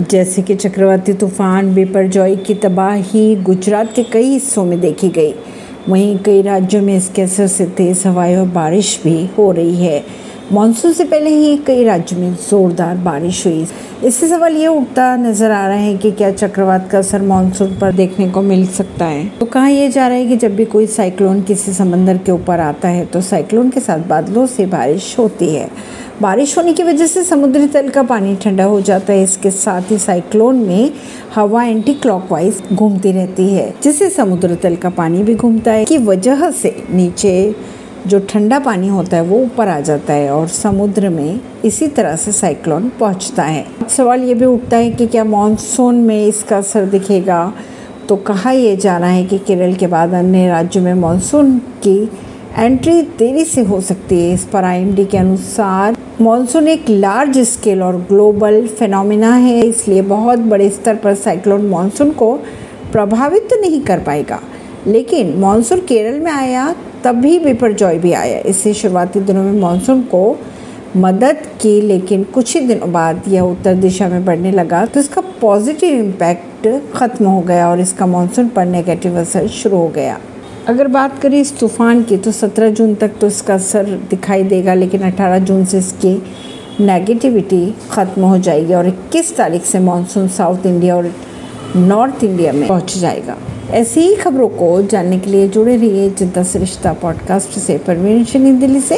जैसे कि चक्रवाती तूफ़ान, बेपरजॉई की तबाही गुजरात के कई हिस्सों में देखी गई। वहीं कई राज्यों में इसके असर से तेज़ हवाएँ और बारिश भी हो रही है। मानसून से पहले ही कई राज्यों में ज़ोरदार बारिश हुई। इससे सवाल ये उठता नज़र आ रहा है कि क्या चक्रवात का असर मानसून पर देखने को मिल सकता है? तो कहा यह जा रहा है कि जब भी कोई साइक्लोन किसी समंदर के ऊपर आता है तो साइक्लोन के साथ बादलों से बारिश होती है। बारिश होने की वजह से समुद्री तल का पानी ठंडा हो जाता है। इसके साथ ही साइक्लोन में हवा एंटी क्लॉकवाइज घूमती रहती है, जिससे समुद्र तल का पानी भी घूमता है। की वजह से नीचे जो ठंडा पानी होता है, वो ऊपर आ जाता है और समुद्र में इसी तरह से साइक्लोन पहुँचता है। सवाल ये भी उठता है कि क्या मानसून में इसका असर दिखेगा? तो कहा यह जा रहा है कि केरल के बाद अन्य राज्यों में मानसून की एंट्री देरी से हो सकती है। इस पर आई के अनुसार मानसून एक लार्ज स्केल और ग्लोबल फेनोमिना है, इसलिए बहुत बड़े स्तर पर साइक्लोन मानसून को प्रभावित तो नहीं कर पाएगा। लेकिन मानसून केरल में आया तब भी बिपरजॉय भी आया। इससे शुरुआती दिनों में मानसून को मदद की, लेकिन कुछ ही दिनों बाद यह उत्तर दिशा में बढ़ने लगा तो इसका पॉजिटिव इम्पैक्ट ख़त्म हो गया और इसका मानसून पर नेगेटिव असर शुरू हो गया। अगर बात करें इस तूफ़ान की तो 17 जून तक तो इसका असर दिखाई देगा, लेकिन 18 जून से इसकी नेगेटिविटी ख़त्म हो जाएगी। और 21 तारीख से मानसून साउथ इंडिया और नॉर्थ इंडिया में पहुँच जाएगा। ऐसी ही खबरों को जानने के लिए जुड़े रहिए जनता सरिश्ता पॉडकास्ट से। परवीन दिल्ली से।